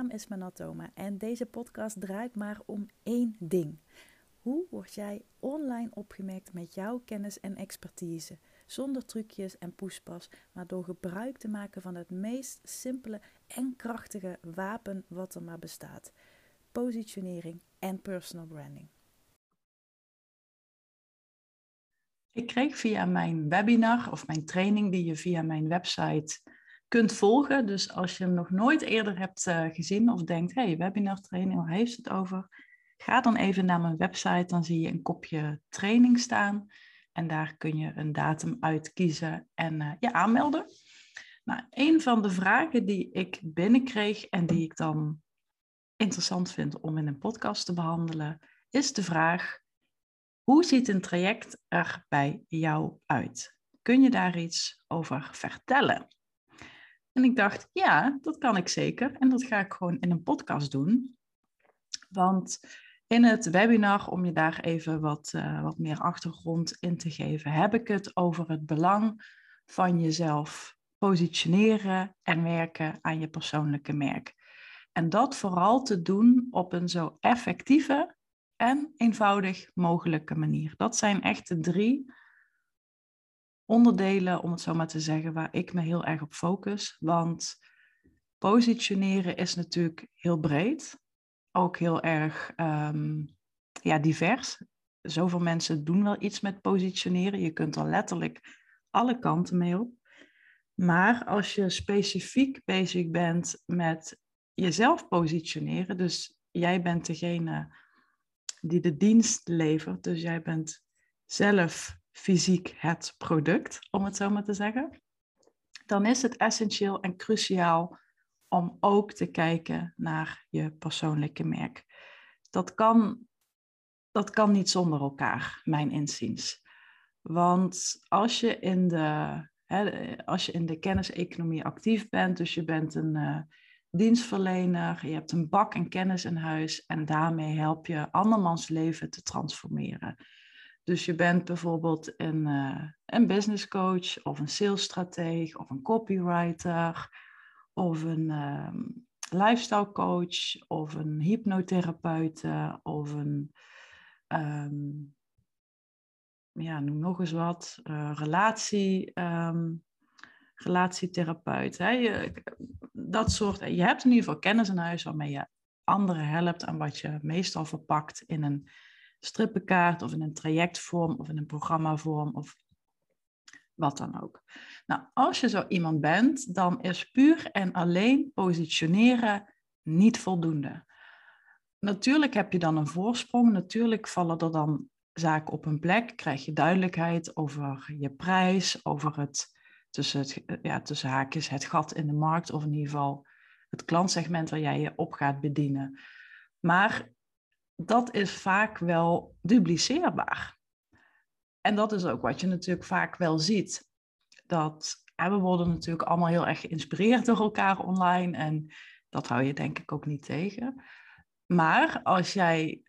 naam is Manatoma en deze podcast draait maar om één ding. Hoe word jij online opgemerkt met jouw kennis en expertise? Zonder trucjes en poespas, maar door gebruik te maken van het meest simpele en krachtige wapen wat er maar bestaat: positionering en personal branding. Ik kreeg via mijn webinar of mijn training die je via mijn website kunt volgen. Dus als je hem nog nooit eerder hebt uh, gezien of denkt, hey, webinar training, waar heeft het over? Ga dan even naar mijn website, dan zie je een kopje training staan. En daar kun je een datum uitkiezen en uh, je aanmelden. Nou, een van de vragen die ik binnenkreeg en die ik dan interessant vind om in een podcast te behandelen, is de vraag: hoe ziet een traject er bij jou uit? Kun je daar iets over vertellen? En ik dacht, ja, dat kan ik zeker. En dat ga ik gewoon in een podcast doen. Want in het webinar, om je daar even wat, uh, wat meer achtergrond in te geven, heb ik het over het belang van jezelf positioneren en werken aan je persoonlijke merk. En dat vooral te doen op een zo effectieve en eenvoudig mogelijke manier. Dat zijn echt de drie onderdelen, om het zo maar te zeggen, waar ik me heel erg op focus. Want positioneren is natuurlijk heel breed, ook heel erg um, ja, divers. Zoveel mensen doen wel iets met positioneren. Je kunt er letterlijk alle kanten mee op. Maar als je specifiek bezig bent met jezelf positioneren, dus jij bent degene die de dienst levert, dus jij bent zelf fysiek het product, om het zo maar te zeggen, dan is het essentieel en cruciaal om ook te kijken naar je persoonlijke merk. Dat kan, dat kan niet zonder elkaar, mijn inziens. Want als je in de, hè, als je in de kenniseconomie actief bent, dus je bent een uh, dienstverlener, je hebt een bak en kennis in huis en daarmee help je andermans leven te transformeren. Dus je bent bijvoorbeeld een, uh, een business coach of een salesstratege of een copywriter of een uh, lifestyle coach of een hypnotherapeut of een, um, ja, noem nog eens wat, uh, relatie, um, relatietherapeut. Hè? Je, dat soort, je hebt in ieder geval kennis in huis waarmee je anderen helpt en wat je meestal verpakt in een strippenkaart of in een trajectvorm of in een programmavorm of wat dan ook. Nou, als je zo iemand bent, dan is puur en alleen positioneren niet voldoende. Natuurlijk heb je dan een voorsprong, natuurlijk vallen er dan zaken op een plek, krijg je duidelijkheid over je prijs, over het tussen, het, ja, tussen haakjes het gat in de markt of in ieder geval het klantsegment waar jij je op gaat bedienen. Maar dat is vaak wel dupliceerbaar. En dat is ook wat je natuurlijk vaak wel ziet. Dat we worden natuurlijk allemaal heel erg geïnspireerd door elkaar online. En dat hou je denk ik ook niet tegen. Maar als jij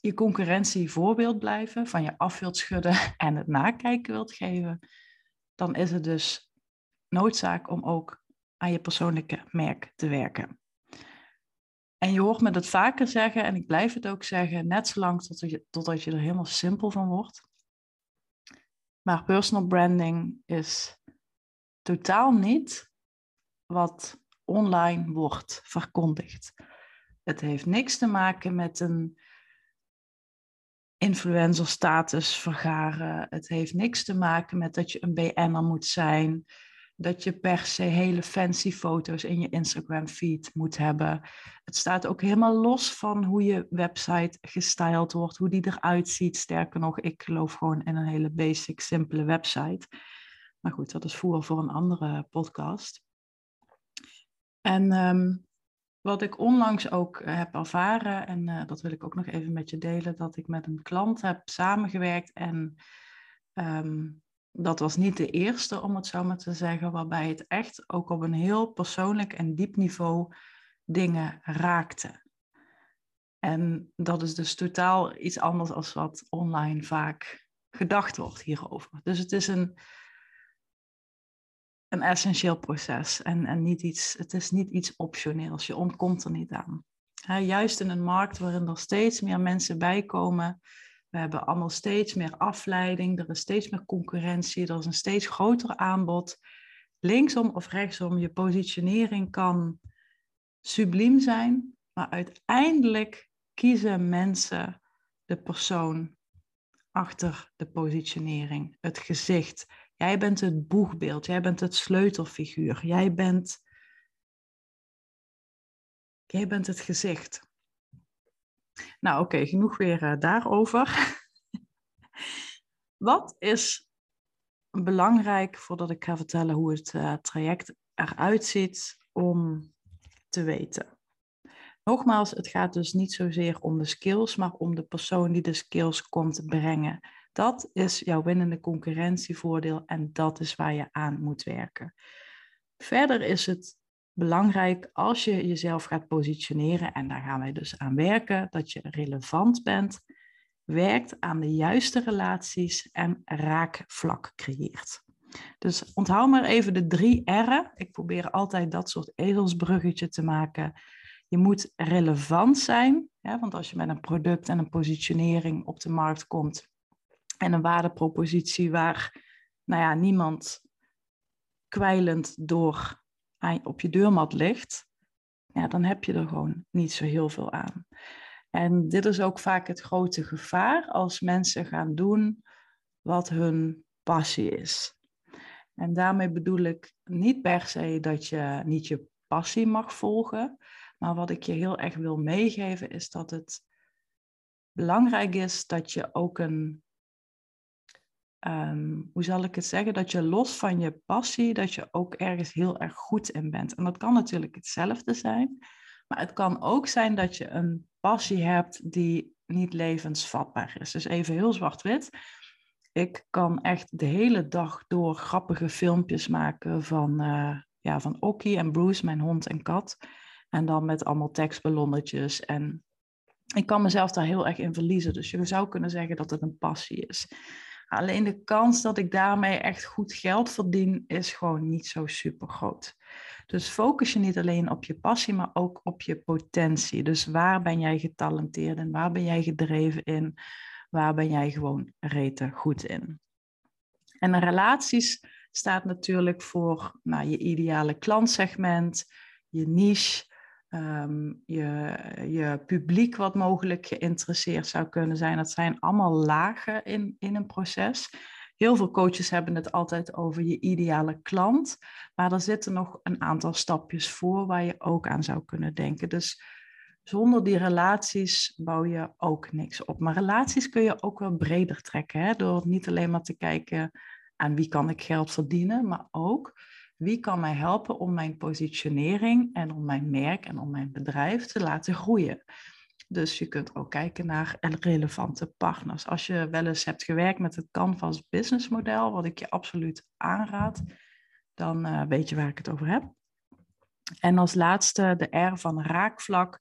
je concurrentie voor wilt blijven, van je af wilt schudden en het nakijken wilt geven, dan is het dus noodzaak om ook aan je persoonlijke merk te werken. En je hoort me dat vaker zeggen, en ik blijf het ook zeggen, net zolang tot je, totdat je er helemaal simpel van wordt. Maar personal branding is totaal niet wat online wordt verkondigd. Het heeft niks te maken met een influencer status vergaren. Het heeft niks te maken met dat je een BN'er moet zijn dat je per se hele fancy foto's in je Instagram feed moet hebben. Het staat ook helemaal los van hoe je website gestyled wordt, hoe die eruit ziet. Sterker nog, ik geloof gewoon in een hele basic, simpele website. Maar goed, dat is voer voor een andere podcast. En ehm, wat ik onlangs ook eh, heb ervaren, en uh, dat wil ik ook nog even met je delen, dat ik met een klant heb samengewerkt en um, dat was niet de eerste, om het zo maar te zeggen, waarbij het echt ook op een heel persoonlijk en diep niveau dingen raakte. En dat is dus totaal iets anders dan wat online vaak gedacht wordt hierover. Dus het is een, een essentieel proces en, en niet iets, het is niet iets optioneels. Je ontkomt er niet aan. juist in een markt waarin er steeds meer mensen bijkomen, we hebben allemaal steeds meer afleiding, er is steeds meer concurrentie, er is een steeds groter aanbod. Linksom of rechtsom, je positionering kan subliem zijn, maar uiteindelijk kiezen mensen de persoon achter de positionering, het gezicht. Jij bent het boegbeeld, jij bent het sleutelfiguur, jij bent, jij bent het gezicht. Nou oké, genoeg weer uh, daarover. Wat is belangrijk, voordat ik ga vertellen hoe het uh, traject eruit ziet, om te weten? Nogmaals, het gaat dus niet zozeer om de skills, maar om de persoon die de skills komt brengen. Dat is jouw winnende concurrentievoordeel en dat is waar je aan moet werken. Verder is het belangrijk als je jezelf gaat positioneren, en daar gaan wij dus aan werken, dat je relevant bent, werkt aan de juiste relaties en raakvlak creëert. Dus onthoud maar even de drie R'en. Ik probeer altijd dat soort ezelsbruggetje te maken. Je moet relevant zijn, want als je met een product en een positionering op de markt komt en een waardepropositie waar nou ja, niemand kwijlend door op je deurmat ligt, ja, dan heb je er gewoon niet zo heel veel aan. En dit is ook vaak het grote gevaar als mensen gaan doen wat hun passie is. En daarmee bedoel ik niet per se dat je niet je passie mag volgen, maar wat ik je heel erg wil meegeven is dat het belangrijk is dat je ook een, um, hoe zal ik het zeggen, dat je los van je passie, dat je ook ergens heel erg goed in bent. En dat kan natuurlijk hetzelfde zijn, maar het kan ook zijn dat je een passie hebt die niet levensvatbaar is. Dus even heel zwart-wit. Ik kan echt de hele dag door grappige filmpjes maken van, uh, ja, van Okkie en Bruce, mijn hond en kat. En dan met allemaal tekstballonnetjes. En ik kan mezelf daar heel erg in verliezen. Dus je zou kunnen zeggen dat het een passie is. Alleen de kans dat ik daarmee echt goed geld verdien, is gewoon niet zo super groot. Dus focus je niet alleen op je passie, maar ook op je potentie. Dus waar ben jij getalenteerd in? Waar ben jij gedreven in? Waar ben jij gewoon rete goed in? En relaties staat natuurlijk voor nou, je ideale klantsegment, je niche, Ehm, je, je publiek wat mogelijk geïnteresseerd zou kunnen zijn. Dat zijn allemaal lagen in, in een proces. Heel veel coaches hebben het altijd over je ideale klant, maar er zitten nog een aantal stapjes voor waar je ook aan zou kunnen denken. Dus zonder die relaties bouw je ook niks op. Maar relaties kun je ook wel breder trekken, hè? door niet alleen maar te kijken aan wie kan ik geld verdienen, maar ook wie kan mij helpen om mijn positionering en om mijn merk en om mijn bedrijf te laten groeien? Dus je kunt ook kijken naar relevante partners. Als je wel eens hebt gewerkt met het Canvas business model, wat ik je absoluut aanraad, dan uh, weet je waar ik het over heb. En als laatste de R van raakvlak.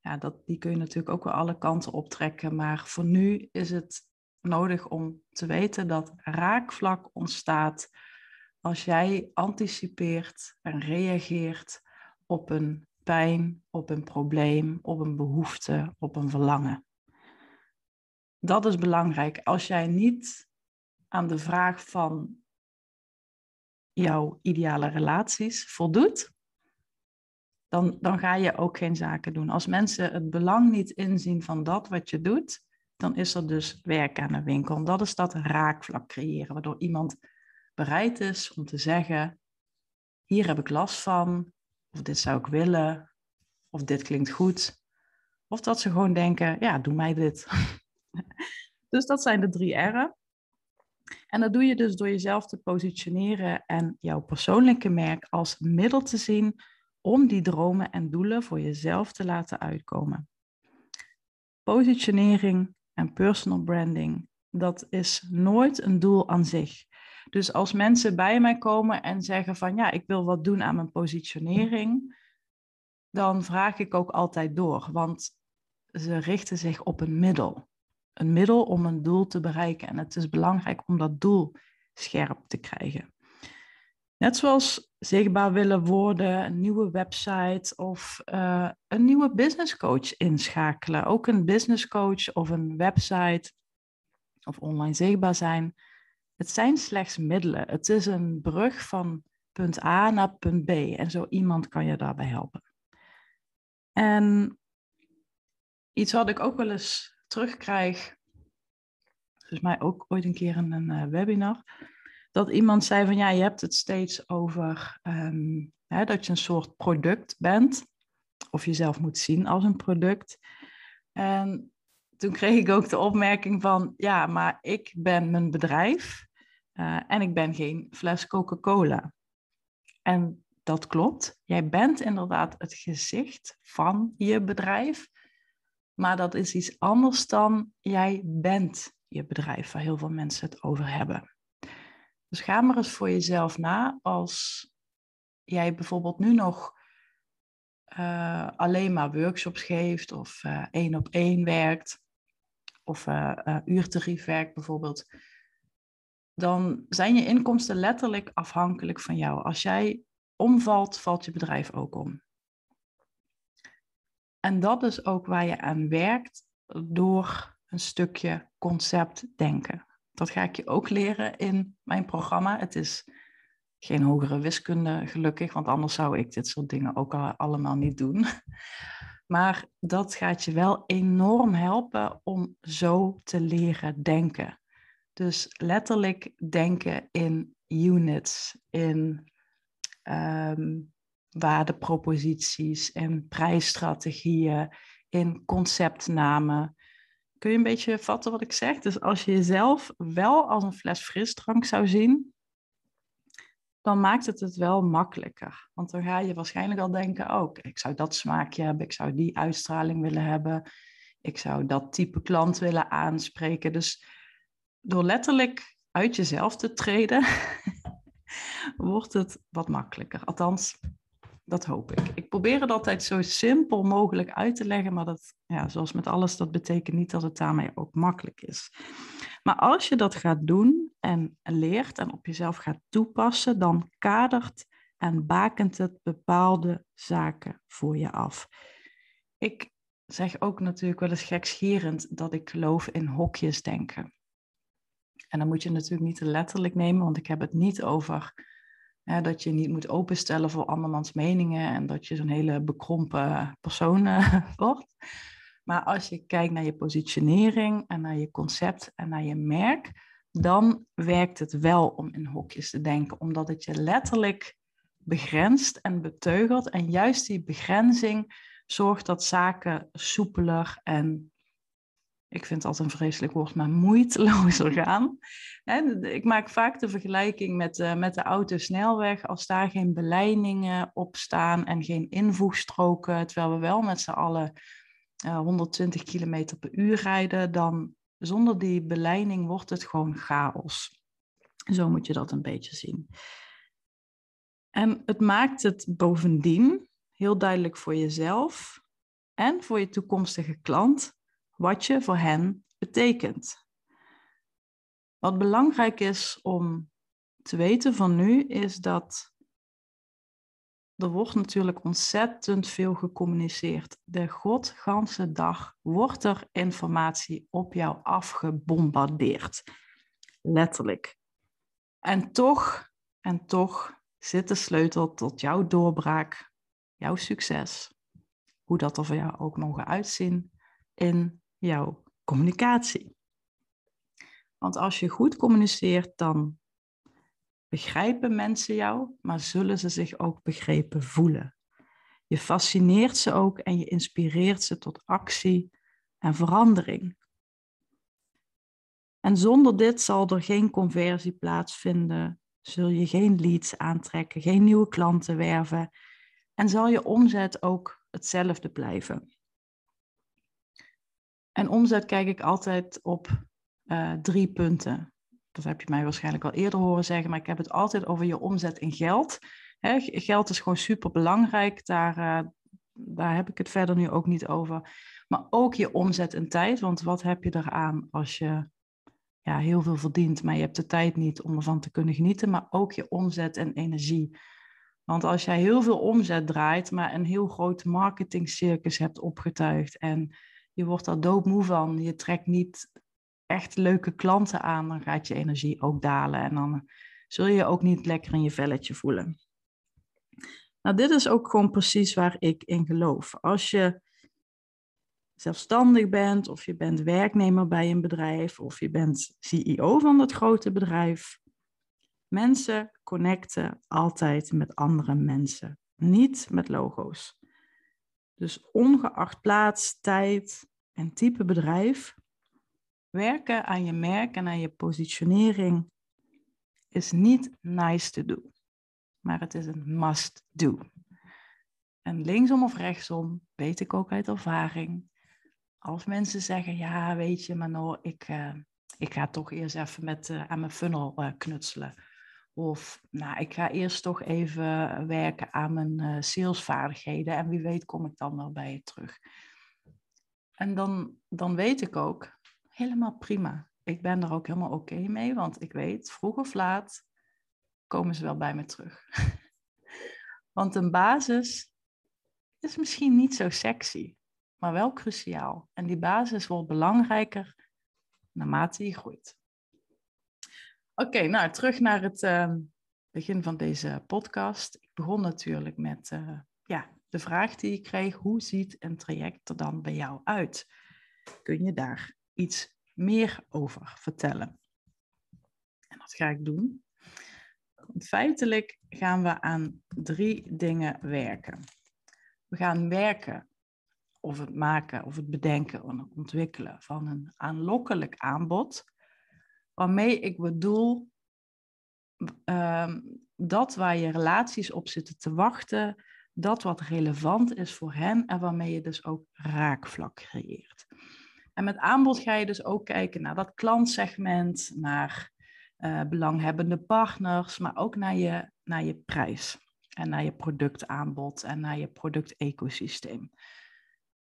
Ja, dat, die kun je natuurlijk ook wel alle kanten optrekken. Maar voor nu is het nodig om te weten dat raakvlak ontstaat als jij anticipeert en reageert op een pijn, op een probleem, op een behoefte, op een verlangen. Dat is belangrijk. Als jij niet aan de vraag van jouw ideale relaties voldoet, dan, dan ga je ook geen zaken doen. Als mensen het belang niet inzien van dat wat je doet, dan is er dus werk aan de winkel. Dat is dat raakvlak creëren, waardoor iemand bereid is om te zeggen: hier heb ik last van, of dit zou ik willen, of dit klinkt goed. Of dat ze gewoon denken: ja, doe mij dit. dus dat zijn de drie R'en. En dat doe je dus door jezelf te positioneren en jouw persoonlijke merk als middel te zien om die dromen en doelen voor jezelf te laten uitkomen. Positionering en personal branding, dat is nooit een doel aan zich. Dus als mensen bij mij komen en zeggen van ja, ik wil wat doen aan mijn positionering, dan vraag ik ook altijd door, want ze richten zich op een middel. Een middel om een doel te bereiken. En het is belangrijk om dat doel scherp te krijgen. Net zoals zichtbaar willen worden, een nieuwe website of uh, een nieuwe business coach inschakelen. Ook een business coach of een website of online zichtbaar zijn. Het zijn slechts middelen. Het is een brug van punt A naar punt B. En zo iemand kan je daarbij helpen. En iets wat ik ook wel eens terugkrijg, volgens mij ook ooit een keer in een uh, webinar, dat iemand zei van ja, je hebt het steeds over um, hè, dat je een soort product bent, of jezelf moet zien als een product. En toen kreeg ik ook de opmerking van ja, maar ik ben mijn bedrijf uh, en ik ben geen fles Coca-Cola. En dat klopt. Jij bent inderdaad het gezicht van je bedrijf. Maar dat is iets anders dan jij bent je bedrijf, waar heel veel mensen het over hebben. Dus ga maar eens voor jezelf na als jij bijvoorbeeld nu nog uh, alleen maar workshops geeft of uh, één op één werkt of uh, uurtarief werkt bijvoorbeeld. Dan zijn je inkomsten letterlijk afhankelijk van jou. Als jij omvalt, valt je bedrijf ook om. En dat is ook waar je aan werkt door een stukje conceptdenken. Dat ga ik je ook leren in mijn programma. Het is geen hogere wiskunde, gelukkig, want anders zou ik dit soort dingen ook allemaal niet doen. Maar dat gaat je wel enorm helpen om zo te leren denken. Dus letterlijk denken in units, in um, waardeproposities, in prijsstrategieën, in conceptnamen. Kun je een beetje vatten wat ik zeg? Dus als je jezelf wel als een fles frisdrank zou zien, dan maakt het het wel makkelijker. Want dan ga je waarschijnlijk al denken, oh, ik zou dat smaakje hebben, ik zou die uitstraling willen hebben, ik zou dat type klant willen aanspreken. Dus door letterlijk uit jezelf te treden, wordt het wat makkelijker. Althans, dat hoop ik. Ik probeer het altijd zo simpel mogelijk uit te leggen, maar dat, ja, zoals met alles, dat betekent niet dat het daarmee ook makkelijk is. Maar als je dat gaat doen en leert en op jezelf gaat toepassen, dan kadert en bakent het bepaalde zaken voor je af. Ik zeg ook natuurlijk wel eens gekscherend dat ik geloof in hokjes denken. En dan moet je natuurlijk niet te letterlijk nemen, want ik heb het niet over dat je niet moet openstellen voor andermans meningen en dat je zo'n hele bekrompen persoon uh, wordt. Maar als je kijkt naar je positionering en naar je concept en naar je merk, dan werkt het wel om in hokjes te denken, omdat het je letterlijk begrenst en beteugelt. En juist die begrenzing zorgt dat zaken soepeler en ik vind het altijd een vreselijk woord, maar moeitelozer gaan. ik maak vaak de vergelijking met, uh, met de autosnelweg. Als daar geen beleidingen op staan en geen invoegstroken, terwijl we wel met z'n allen 120 km per uur rijden, dan zonder die beleiding wordt het gewoon chaos. Zo moet je dat een beetje zien. En het maakt het bovendien heel duidelijk voor jezelf en voor je toekomstige klant wat je voor hen betekent. Wat belangrijk is om te weten van nu is dat er wordt natuurlijk ontzettend veel gecommuniceerd. De godganse dag wordt er informatie op jou afgebombardeerd. Letterlijk. En toch, en toch zit de sleutel tot jouw doorbraak, jouw succes, hoe dat er voor jou ook mogen uitzien, in jouw communicatie. Want als je goed communiceert, dan begrijpen mensen jou, maar zullen ze zich ook begrepen voelen. Je fascineert ze ook en je inspireert ze tot actie en verandering. En zonder dit zal er geen conversie plaatsvinden, zul je geen leads aantrekken, geen nieuwe klanten werven en zal je omzet ook hetzelfde blijven. En omzet kijk ik altijd op uh, drie punten. Dat heb je mij waarschijnlijk al eerder horen zeggen, maar ik heb het altijd over je omzet in geld. Geld is gewoon super belangrijk, daar, uh, daar heb ik het verder nu ook niet over. Maar ook je omzet in tijd, want wat heb je eraan als je ja, heel veel verdient, maar je hebt de tijd niet om ervan te kunnen genieten, maar ook je omzet en energie. Want als jij heel veel omzet draait, maar een heel groot marketingcircus hebt opgetuigd en je wordt daar doodmoe van, je trekt niet echt leuke klanten aan, dan gaat je energie ook dalen en dan zul je je ook niet lekker in je velletje voelen. Nou, dit is ook gewoon precies waar ik in geloof. Als je zelfstandig bent, of je bent werknemer bij een bedrijf, of je bent CEO van dat grote bedrijf. Mensen connecten altijd met andere mensen, niet met logo's. Dus ongeacht plaats, tijd en type bedrijf, werken aan je merk en aan je positionering is niet nice to do, maar het is een must do. En linksom of rechtsom, weet ik ook uit ervaring, als mensen zeggen, ja, weet je, maar ik, uh, ik ga toch eerst even met, uh, aan mijn funnel uh, knutselen. Of, nou, ik ga eerst toch even werken aan mijn salesvaardigheden en wie weet kom ik dan wel bij je terug. En dan, dan weet ik ook, helemaal prima. Ik ben er ook helemaal oké mee, want ik weet, vroeg of laat komen ze wel bij me terug. want een basis is misschien niet zo sexy maar wel cruciaal. En die basis wordt belangrijker naarmate je groeit. Oké, nou terug naar het uh, begin van deze podcast. Ik begon natuurlijk met uh, ja, de vraag die ik kreeg: hoe ziet een traject er dan bij jou uit? Kun je daar iets meer over vertellen? En dat ga ik doen. Feitelijk gaan we aan drie dingen werken. We gaan werken of het maken of het bedenken het ontwikkelen van een aanlokkelijk aanbod, waarmee ik bedoel uh, dat waar je relaties op zitten te wachten, dat wat relevant is voor hen en waarmee je dus ook raakvlak creëert. En met aanbod ga je dus ook kijken naar dat klantsegment, naar uh, belanghebbende partners, maar ook naar je, naar je prijs en naar je productaanbod en naar je productecosysteem.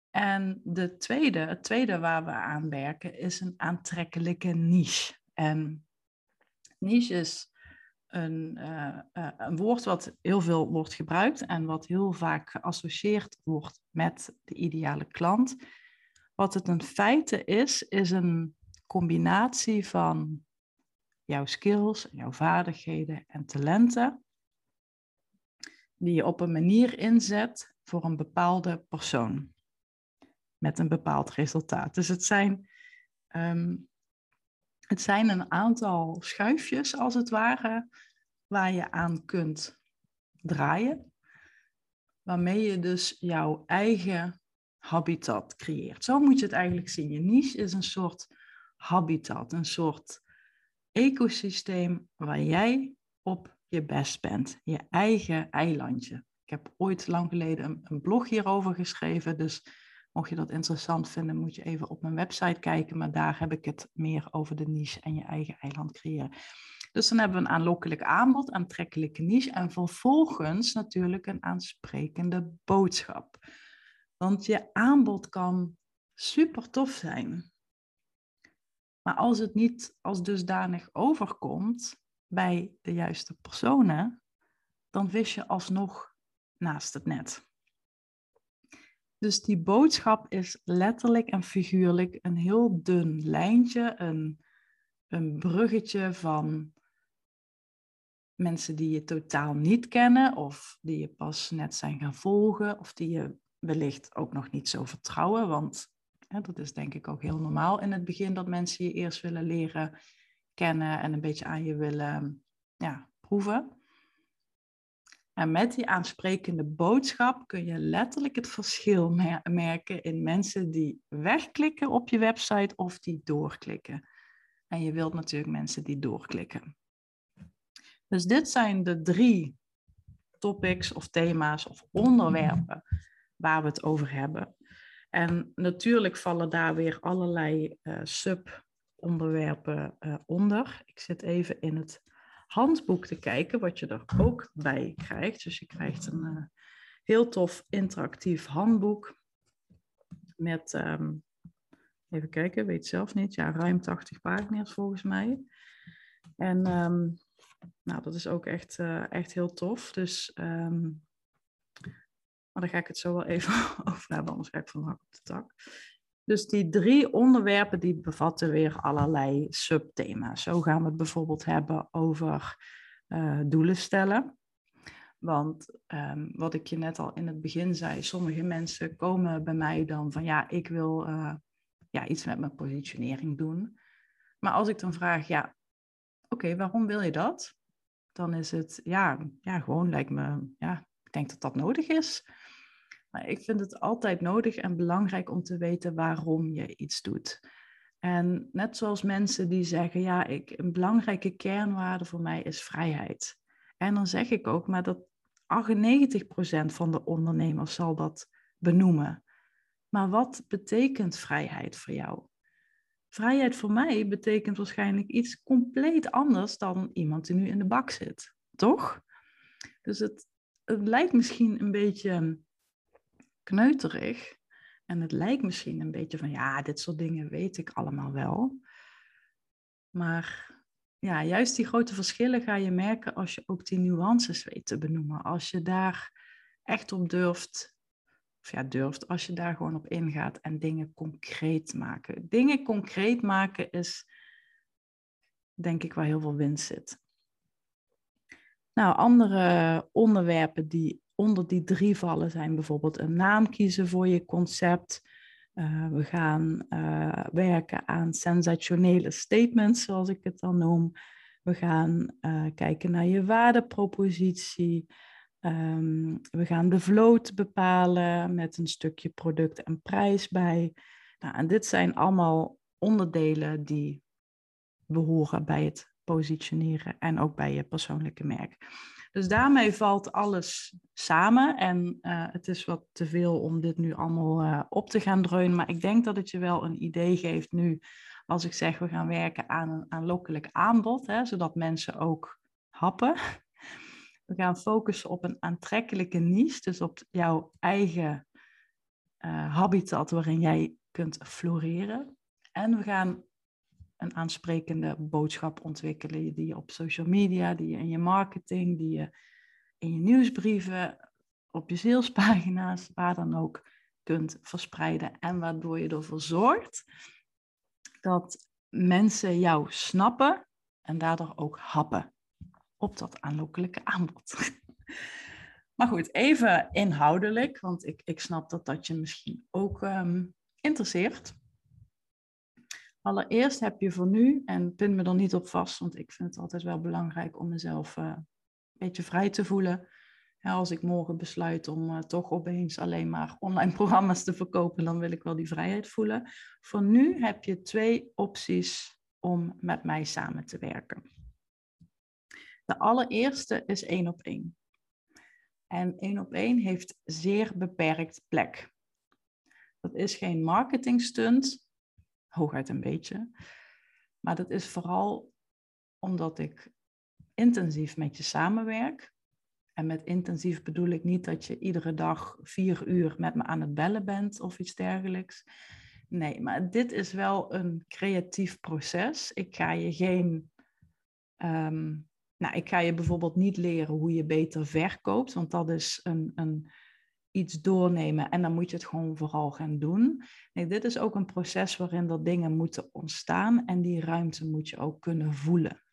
En de tweede, het tweede waar we aan werken is een aantrekkelijke niche. En niche is een, uh, uh, een woord wat heel veel wordt gebruikt en wat heel vaak geassocieerd wordt met de ideale klant. Wat het in feite is, is een combinatie van jouw skills, jouw vaardigheden en talenten, die je op een manier inzet voor een bepaalde persoon met een bepaald resultaat. Dus het zijn, ehm, het zijn een aantal schuifjes, als het ware, waar je aan kunt draaien, waarmee je dus jouw eigen habitat creëert. Zo moet je het eigenlijk zien. Je niche is een soort habitat, een soort ecosysteem waar jij op je best bent, je eigen eilandje. Ik heb ooit lang geleden een, blog hierover geschreven, dus Mocht je dat interessant vinden, moet je even op mijn website kijken, maar daar heb ik het meer over de niche en je eigen eiland creëren. Dus dan hebben we een aanlokkelijk aanbod, aantrekkelijke niche en vervolgens natuurlijk een aansprekende boodschap. Want je aanbod kan super tof zijn. Maar als het niet als dusdanig overkomt bij de juiste personen, dan vis je alsnog naast het net. Dus die boodschap is letterlijk en figuurlijk een heel dun lijntje, een, een bruggetje van mensen die je totaal niet kennen of die je pas net zijn gaan volgen of die je wellicht ook nog niet zo vertrouwen. Want hè, dat is denk ik ook heel normaal in het begin dat mensen je eerst willen leren kennen en een beetje aan je willen ja, proeven. En met die aansprekende boodschap kun je letterlijk het verschil merken in mensen die wegklikken op je website of die doorklikken. En je wilt natuurlijk mensen die doorklikken. Dus dit zijn de drie topics of thema's of onderwerpen waar we het over hebben. En natuurlijk vallen daar weer allerlei uh, sub-onderwerpen uh, onder. Ik zit even in het handboek te kijken, wat je er ook bij krijgt. Dus je krijgt een uh, heel tof interactief handboek met um, even kijken, weet zelf niet. Ja, ruim 80 pagina's volgens mij. En ehm, nou, dat is ook echt, uh, echt heel tof. Dus, um, maar daar ga ik het zo wel even over hebben, anders ga ik van hak op de tak. Dus die drie onderwerpen die bevatten weer allerlei subthema's. Zo gaan we het bijvoorbeeld hebben over uh, doelen stellen. Want um, wat ik je net al in het begin zei, sommige mensen komen bij mij dan van ja, ik wil uh, ja, iets met mijn positionering doen. Maar als ik dan vraag, ja, oké, waarom wil je dat? Dan is het, ja, ja, gewoon lijkt me, ja, ik denk dat dat nodig is. Maar ik vind het altijd nodig en belangrijk om te weten waarom je iets doet. En net zoals mensen die zeggen, ja, ik, een belangrijke kernwaarde voor mij is vrijheid. En dan zeg ik ook, maar dat 98% van de ondernemers zal dat benoemen. Maar wat betekent vrijheid voor jou? Vrijheid voor mij betekent waarschijnlijk iets compleet anders dan iemand die nu in de bak zit, toch? Dus het, het lijkt misschien een beetje kneuterig. En het lijkt misschien een beetje van, ja, dit soort dingen weet ik allemaal wel. Maar ja, juist die grote verschillen ga je merken als je ook die nuances weet te benoemen. Als je daar echt op durft, of ja, durft, als je daar gewoon op ingaat en dingen concreet maken. Dingen concreet maken is, denk ik, waar heel veel winst zit. Nou, andere onderwerpen die onder die drie vallen zijn bijvoorbeeld een naam kiezen voor je concept. Uh, we gaan uh, werken aan sensationele statements, zoals ik het dan noem. We gaan uh, kijken naar je waardepropositie. Um, we gaan de vloot bepalen met een stukje product en prijs bij. Nou, en dit zijn allemaal onderdelen die behoren bij het positioneren en ook bij je persoonlijke merk. Dus daarmee valt alles samen. En uh, het is wat te veel om dit nu allemaal uh, op te gaan dreunen. Maar ik denk dat het je wel een idee geeft nu, als ik zeg we gaan werken aan een aanlokkelijk aanbod, hè, zodat mensen ook happen. We gaan focussen op een aantrekkelijke niche, dus op jouw eigen uh, habitat waarin jij kunt floreren. En we gaan een aansprekende boodschap ontwikkelen die je op social media, die je in je marketing, die je in je nieuwsbrieven, op je salespagina's, waar dan ook kunt verspreiden. En waardoor je ervoor zorgt dat mensen jou snappen en daardoor ook happen op dat aanlokkelijke aanbod. Maar goed, even inhoudelijk, want ik, ik snap dat dat je misschien ook um, interesseert. Allereerst heb je voor nu, en pin me er niet op vast, want ik vind het altijd wel belangrijk om mezelf uh, een beetje vrij te voelen. Ja, als ik morgen besluit om uh, toch opeens alleen maar online programma's te verkopen, dan wil ik wel die vrijheid voelen. Voor nu heb je twee opties om met mij samen te werken. De allereerste is één op één. En één op één heeft zeer beperkt plek. Dat is geen marketingstunt, hooguit een beetje. Maar dat is vooral omdat ik intensief met je samenwerk. En met intensief bedoel ik niet dat je iedere dag vier uur met me aan het bellen bent of iets dergelijks. Nee, maar dit is wel een creatief proces. Ik ga je geen. Um, nou, ik ga je bijvoorbeeld niet leren hoe je beter verkoopt, want dat is een, een iets doornemen en dan moet je het gewoon vooral gaan doen. Dit is ook een proces waarin dat dingen moeten ontstaan en die ruimte moet je ook kunnen voelen.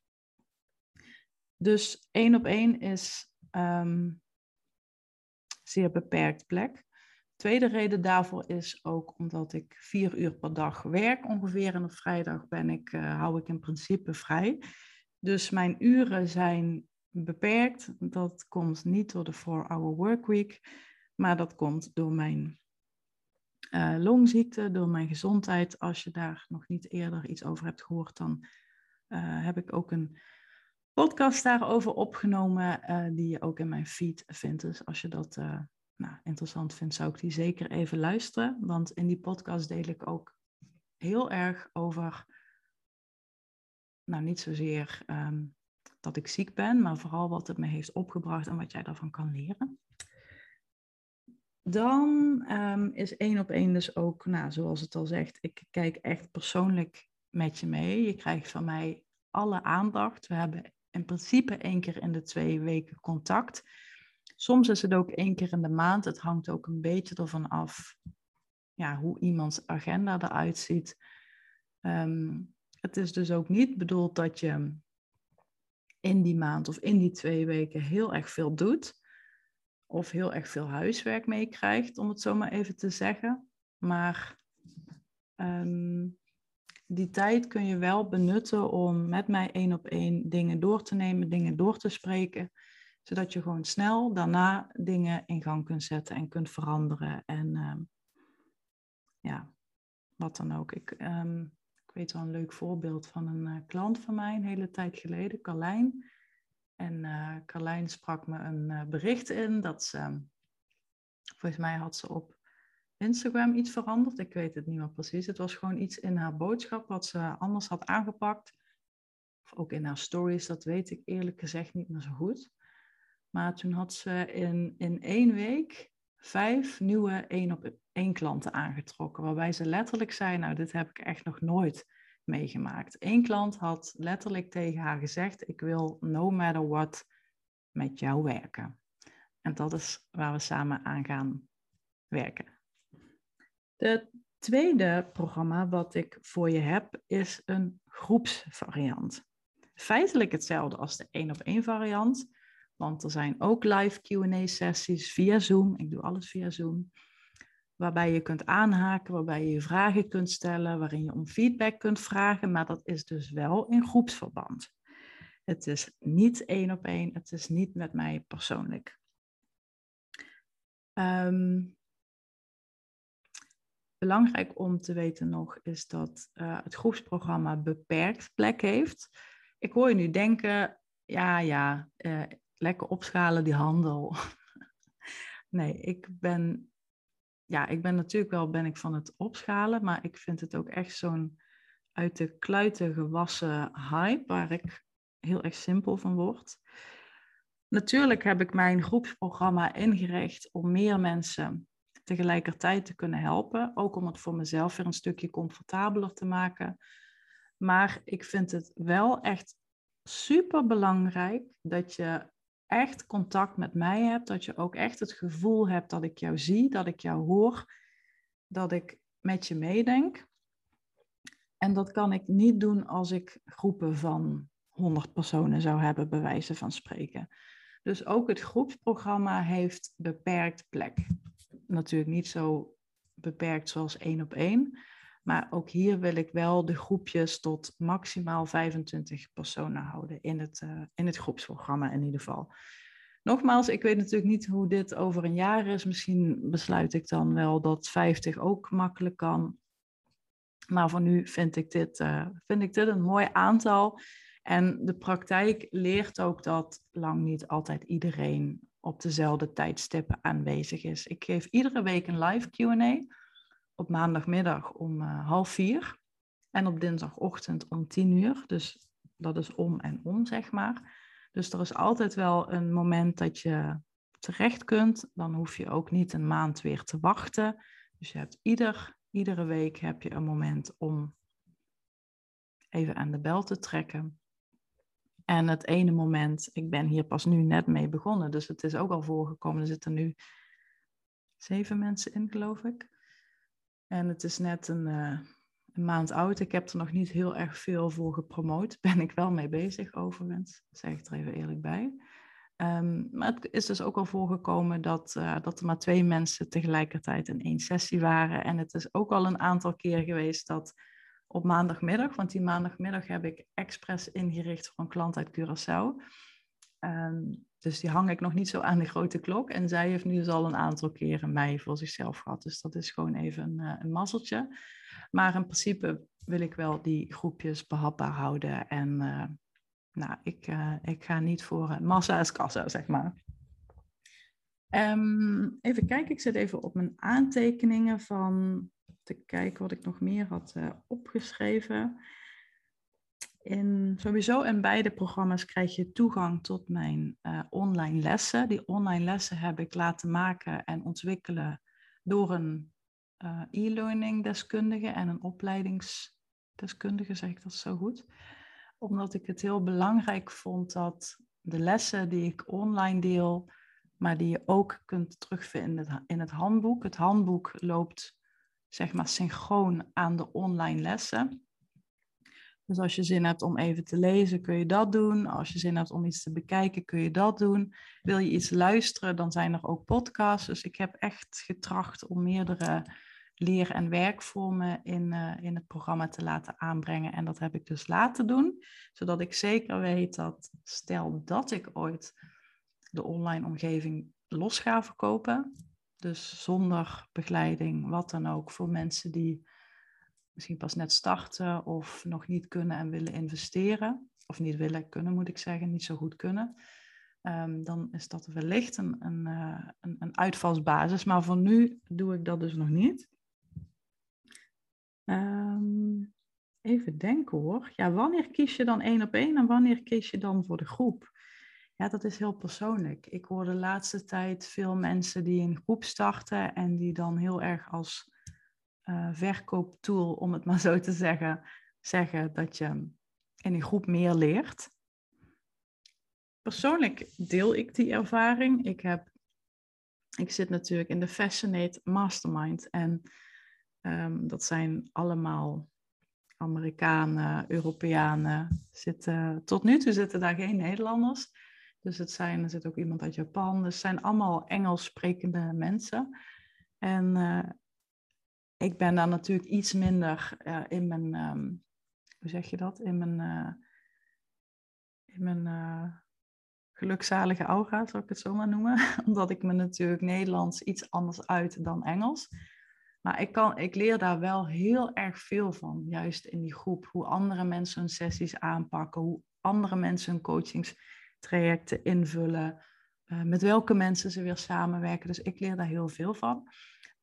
Dus één op één is um, zeer beperkt plek. Tweede reden daarvoor is ook omdat ik vier uur per dag werk ongeveer en op vrijdag ben ik, uh, hou ik in principe vrij. Dus mijn uren zijn beperkt. Dat komt niet door de 4-hour workweek. Maar dat komt door mijn uh, longziekte, door mijn gezondheid. Als je daar nog niet eerder iets over hebt gehoord, dan uh, heb ik ook een podcast daarover opgenomen, uh, die je ook in mijn feed vindt. Dus als je dat nou, interessant vindt, zou ik die zeker even luisteren. Want in die podcast deel ik ook heel erg over, nou niet zozeer um, dat ik ziek ben, maar vooral wat het me heeft opgebracht en wat jij daarvan kan leren. Dan um, is één op één dus ook, nou, zoals het al zegt, ik kijk echt persoonlijk met je mee. Je krijgt van mij alle aandacht. We hebben in principe één keer in de twee weken contact. Soms is het ook één keer in de maand. Het hangt ook een beetje ervan af ja, hoe iemands agenda eruit ziet. Ehm, het is dus ook niet bedoeld dat je in die maand of in die twee weken heel erg veel doet. Of heel erg veel huiswerk meekrijgt, om het zo maar even te zeggen. Maar ehm, die tijd kun je wel benutten om met mij één op één dingen door te nemen, dingen door te spreken. Zodat je gewoon snel daarna dingen in gang kunt zetten en kunt veranderen. En ehm, ja, wat dan ook. Ik, um, ik weet wel een leuk voorbeeld van een uh, klant van mij een hele tijd geleden, Carlijn. En uh, Carlijn sprak me een uh, bericht in dat ze, volgens mij had ze op Instagram iets veranderd. Ik weet het niet meer precies. Het was gewoon iets in haar boodschap wat ze anders had aangepakt. Of ook in haar stories, dat weet ik eerlijk gezegd niet meer zo goed. Maar toen had ze in, in één week vijf nieuwe één op één klanten aangetrokken. Waarbij ze letterlijk zei, nou dit heb ik echt nog nooit meegemaakt. Eén klant had letterlijk tegen haar gezegd, ik wil no matter what met jou werken. En dat is waar we samen aan gaan werken. Het tweede programma wat ik voor je heb is een groepsvariant. Feitelijk hetzelfde als de één op één variant, want er zijn ook live Q&A sessies via Zoom. Ik doe alles via Zoom. Waarbij je kunt aanhaken, waarbij je vragen kunt stellen, waarin je om feedback kunt vragen, maar dat is dus wel in groepsverband. Het is niet één op één, het is niet met mij persoonlijk. Um, belangrijk om te weten nog is dat uh, het groepsprogramma beperkt plek heeft. Ik hoor je nu denken, ja, ja, uh, lekker opschalen die handel. nee, ik ben, ja, ik ben natuurlijk wel ben ik van het opschalen, maar ik vind het ook echt zo'n uit de kluiten gewassen hype, waar ik heel erg simpel van word. Natuurlijk heb ik mijn groepsprogramma ingericht om meer mensen tegelijkertijd te kunnen helpen. Ook om het voor mezelf weer een stukje comfortabeler te maken. Maar ik vind het wel echt super belangrijk dat je echt contact met mij hebt. Dat je ook echt het gevoel hebt dat ik jou zie, dat ik jou hoor, dat ik met je meedenk. En dat kan ik niet doen als ik groepen van 100 personen zou hebben, bij wijze van spreken. Dus ook het groepsprogramma heeft beperkt plek natuurlijk niet zo beperkt zoals één op één. Maar ook hier wil ik wel de groepjes tot maximaal 25 personen houden in het, uh, in het groepsprogramma in ieder geval. Nogmaals, ik weet natuurlijk niet hoe dit over een jaar is. Misschien besluit ik dan wel dat 50 ook makkelijk kan. Maar voor nu vind ik dit, uh, vind ik dit een mooi aantal. En de praktijk leert ook dat lang niet altijd iedereen op dezelfde tijdstippen aanwezig is. Ik geef iedere week een live QA op maandagmiddag om uh, half vier en op dinsdagochtend om tien uur. Dus dat is om en om, zeg maar. Dus er is altijd wel een moment dat je terecht kunt. Dan hoef je ook niet een maand weer te wachten. Dus je hebt ieder, iedere week heb je een moment om even aan de bel te trekken. En het ene moment, ik ben hier pas nu net mee begonnen, dus het is ook al voorgekomen. Er zitten nu zeven mensen in, geloof ik. En het is net een, uh, een, maand oud. Ik heb er nog niet heel erg veel voor gepromoot. Ben ik wel mee bezig, overigens. zeg ik er even eerlijk bij. Um, maar het is dus ook al voorgekomen dat, uh, dat er maar twee mensen tegelijkertijd in één sessie waren. En het is ook al een aantal keer geweest dat op maandagmiddag, want die maandagmiddag heb ik expres ingericht voor een klant uit Curaçao. Um, dus die hang ik nog niet zo aan de grote klok. En zij heeft nu dus al een aantal keren mij voor zichzelf gehad. Dus dat is gewoon even een, uh, een mazzeltje. Maar in principe wil ik wel die groepjes behapbaar houden. En uh, nou, ik, uh, ik ga niet voor massa is kassa, zeg maar. Um, even kijken, ik zit even op mijn aantekeningen van te kijken wat ik nog meer had opgeschreven. In, sowieso in beide programma's krijg je toegang tot mijn uh, online lessen. Die online lessen heb ik laten maken en ontwikkelen door een uh, e-learning deskundige en een opleidingsdeskundige, zeg ik dat zo goed. Omdat ik het heel belangrijk vond dat de lessen die ik online deel, maar die je ook kunt terugvinden in het handboek. Het handboek loopt zeg maar synchroon aan de online lessen. Dus als je zin hebt om even te lezen, kun je dat doen. Als je zin hebt om iets te bekijken, kun je dat doen. Wil je iets luisteren, dan zijn er ook podcasts. Dus ik heb echt getracht om meerdere leer- en werkvormen in, uh, in het programma te laten aanbrengen. En dat heb ik dus laten doen, zodat ik zeker weet dat, stel dat ik ooit de online omgeving los ga verkopen, dus zonder begeleiding, wat dan ook, voor mensen die misschien pas net starten of nog niet kunnen en willen investeren. Of niet willen kunnen, moet ik zeggen, niet zo goed kunnen. Um, dan is dat wellicht een, een, uh, een, een, uitvalsbasis. Maar voor nu doe ik dat dus nog niet. Um, even denken hoor. Ja, wanneer kies je dan één op één en wanneer kies je dan voor de groep? Ja, dat is heel persoonlijk. Ik hoor de laatste tijd veel mensen die een groep starten en die dan heel erg als uh, verkooptool, om het maar zo te zeggen, zeggen dat je in een groep meer leert. Persoonlijk deel ik die ervaring. Ik, heb, ik zit natuurlijk in de Fascinate Mastermind en um, dat zijn allemaal Amerikanen, Europeanen. Zitten, tot nu toe zitten daar geen Nederlanders. Dus het zijn, er zit ook iemand uit Japan. Dus zijn allemaal Engels sprekende mensen. En uh, ik ben daar natuurlijk iets minder uh, in mijn, um, hoe zeg je dat? In mijn, uh, in mijn uh, gelukzalige aura, zal ik het zo maar noemen. Omdat ik me natuurlijk Nederlands iets anders uit dan Engels. Maar ik, kan, ik leer daar wel heel erg veel van, juist in die groep. Hoe andere mensen hun sessies aanpakken, hoe andere mensen hun coachingstrajecten invullen, met welke mensen ze weer samenwerken. Dus ik leer daar heel veel van.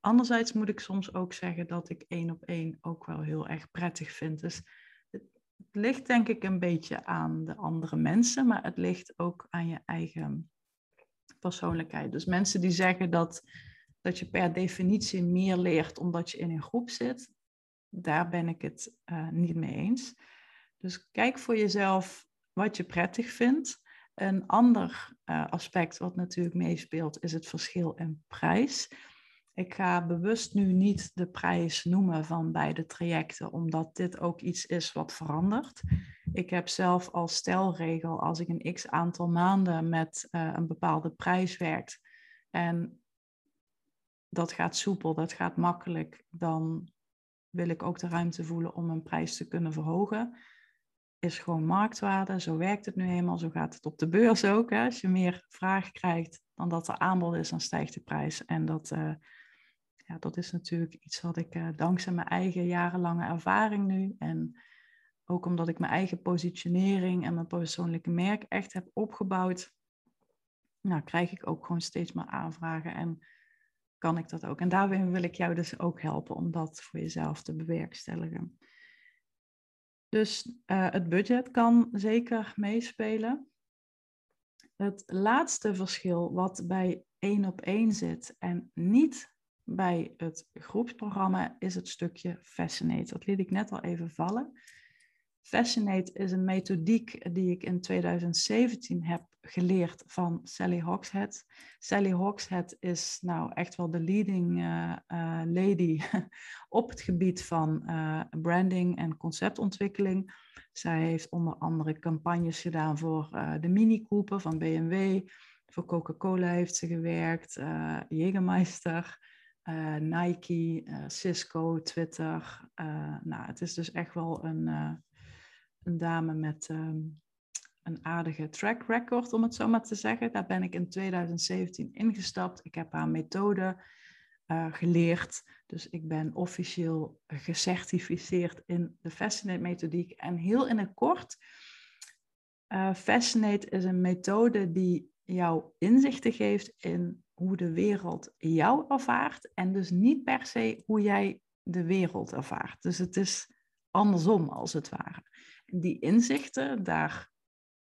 Anderzijds moet ik soms ook zeggen dat ik één op één ook wel heel erg prettig vind. Dus het, ligt denk ik een beetje aan de andere mensen, maar het ligt ook aan je eigen persoonlijkheid. Dus mensen die zeggen dat, dat je per definitie meer leert omdat je in een groep zit, daar ben ik het uh, niet mee eens. Dus kijk voor jezelf wat je prettig vindt. Een ander uh, aspect wat natuurlijk meespeelt is het verschil in prijs. Ik ga bewust nu niet de prijs noemen van beide trajecten, omdat dit ook iets is wat verandert. Ik heb zelf als stelregel, als ik een x aantal maanden met uh, een bepaalde prijs werk en dat gaat soepel, dat gaat makkelijk, dan wil ik ook de ruimte voelen om een prijs te kunnen verhogen. Is gewoon marktwaarde, zo werkt het nu eenmaal, zo gaat het op de beurs ook. Hè. Als je meer vraag krijgt dan dat er aanbod is, dan stijgt de prijs. En dat, uh, ja, dat is natuurlijk iets wat ik uh, dankzij mijn eigen jarenlange ervaring nu en ook omdat ik mijn eigen positionering en mijn persoonlijke merk echt heb opgebouwd, nou, krijg ik ook gewoon steeds meer aanvragen en kan ik dat ook. En daarin wil ik jou dus ook helpen om dat voor jezelf te bewerkstelligen. Dus uh, het budget kan zeker meespelen. Het laatste verschil wat bij één op één zit en niet bij het groepsprogramma is het stukje Fascinate. Dat liet ik net al even vallen. Fascinate is een methodiek die ik in 2017 heb geleerd van Sally Hogshead. Sally Hogshead is nou echt wel de leading uh, uh, lady op het gebied van uh, branding en conceptontwikkeling. Zij heeft onder andere campagnes gedaan voor de Mini Cooper van BMW. Voor Coca-Cola heeft ze gewerkt, Jägermeister. Uh, Nike, uh, Cisco, Twitter. Uh, nou, het is dus echt wel een, een dame met um, een aardige track record, om het zo maar te zeggen. Daar ben ik in 2017 ingestapt. Ik heb haar methode geleerd. Dus ik ben officieel gecertificeerd in de Fascinate methodiek. En heel in het kort, Fascinate is een methode die jou inzichten geeft in hoe de wereld jou ervaart en dus niet per se hoe jij de wereld ervaart. Dus het is andersom als het ware. Die inzichten, daar,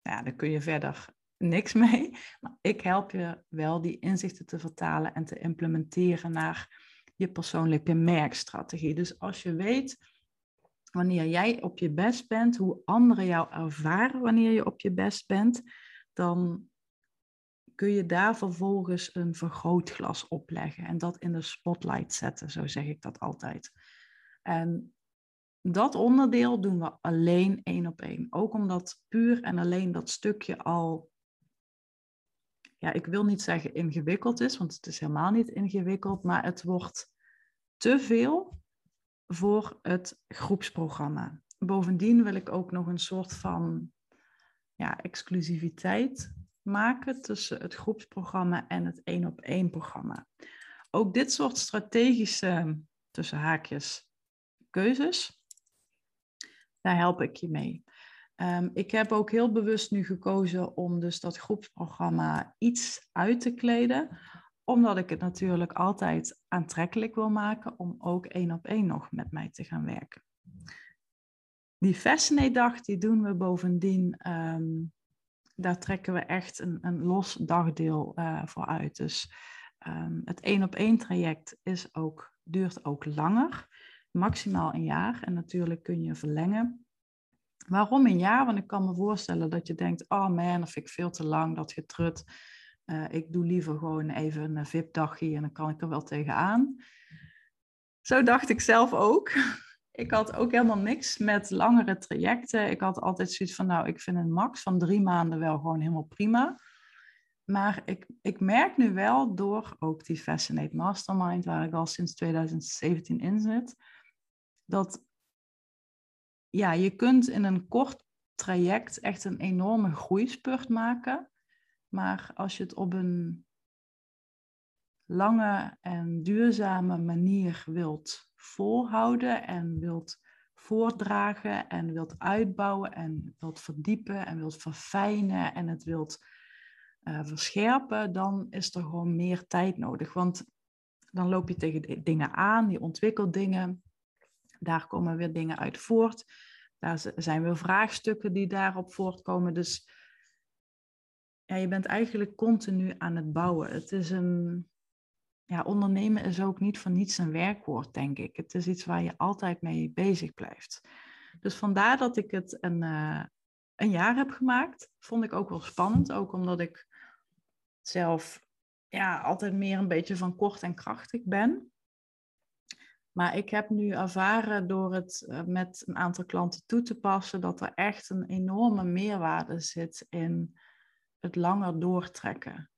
ja, kun je verder niks mee. Maar ik help je wel die inzichten te vertalen en te implementeren naar je persoonlijke merkstrategie. Dus als je weet wanneer jij op je best bent, hoe anderen jou ervaren wanneer je op je best bent, dan kun je daar vervolgens een vergrootglas opleggen en dat in de spotlight zetten, zo zeg ik dat altijd. En dat onderdeel doen we alleen één op één. Ook omdat puur en alleen dat stukje al, ja, ik wil niet zeggen ingewikkeld is, want het is helemaal niet ingewikkeld, maar het wordt te veel voor het groepsprogramma. Bovendien wil ik ook nog een soort van ja, exclusiviteit maken tussen het groepsprogramma en het één op één programma. Ook dit soort strategische, tussen haakjes, keuzes, daar help ik je mee. Um, ik heb ook heel bewust nu gekozen om dus dat groepsprogramma iets uit te kleden, omdat ik het natuurlijk altijd aantrekkelijk wil maken om ook één op één nog met mij te gaan werken. Die Fascinate-dag, die doen we bovendien um, daar trekken we echt een, een los dagdeel uh, voor uit. Dus um, het één op één traject is ook, duurt ook langer, maximaal een jaar. En natuurlijk kun je verlengen. Waarom een jaar? Want ik kan me voorstellen dat je denkt, oh man, dat vind ik veel te lang, dat getrut. Uh, ik doe liever gewoon even een VIP-dagje en dan kan ik er wel tegenaan. Zo dacht ik zelf ook. Ik had ook helemaal niks met langere trajecten. Ik had altijd zoiets van, nou, ik vind een max van drie maanden wel gewoon helemaal prima. Maar ik, ik merk nu wel door ook die Fascinate Mastermind, waar ik al sinds 2017 in zit, dat ja, je kunt in een kort traject echt een enorme groeispurt maken. Maar als je het op een lange en duurzame manier wilt volhouden en wilt voordragen en wilt uitbouwen en wilt verdiepen en wilt verfijnen en het wilt uh, verscherpen, dan is er gewoon meer tijd nodig. Want dan loop je tegen dingen aan, je ontwikkelt dingen, daar komen weer dingen uit voort. Daar zijn weer vraagstukken die daarop voortkomen. Dus ja, je bent eigenlijk continu aan het bouwen. Het is een, ja, ondernemen is ook niet voor niets een werkwoord, denk ik. Het is iets waar je altijd mee bezig blijft. Dus vandaar dat ik het een, uh, een jaar heb gemaakt. Vond ik ook wel spannend, ook omdat ik zelf ja, altijd meer een beetje van kort en krachtig ben. Maar ik heb nu ervaren door het uh, met een aantal klanten toe te passen dat er echt een enorme meerwaarde zit in het langer doortrekken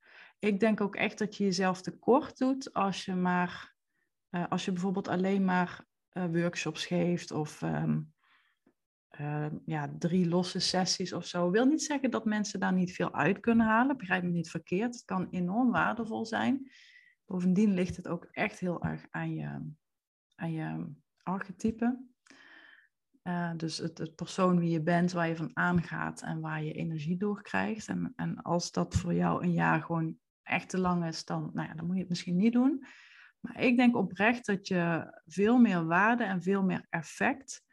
ik denk ook echt dat je jezelf tekort doet als je maar, uh, als je bijvoorbeeld alleen maar uh, workshops geeft of um, uh, ja, drie losse sessies of zo. Wil niet zeggen dat mensen daar niet veel uit kunnen halen. Begrijp me niet verkeerd. Het kan enorm waardevol zijn. Bovendien ligt het ook echt heel erg aan je, aan je archetype. Dus het, het, persoon wie je bent, waar je van aangaat en waar je energie door krijgt. En, en als dat voor jou een jaar gewoon echt te lang is, dan, nou ja, dan moet je het misschien niet doen. Maar ik denk oprecht dat je veel meer waarde en veel meer effect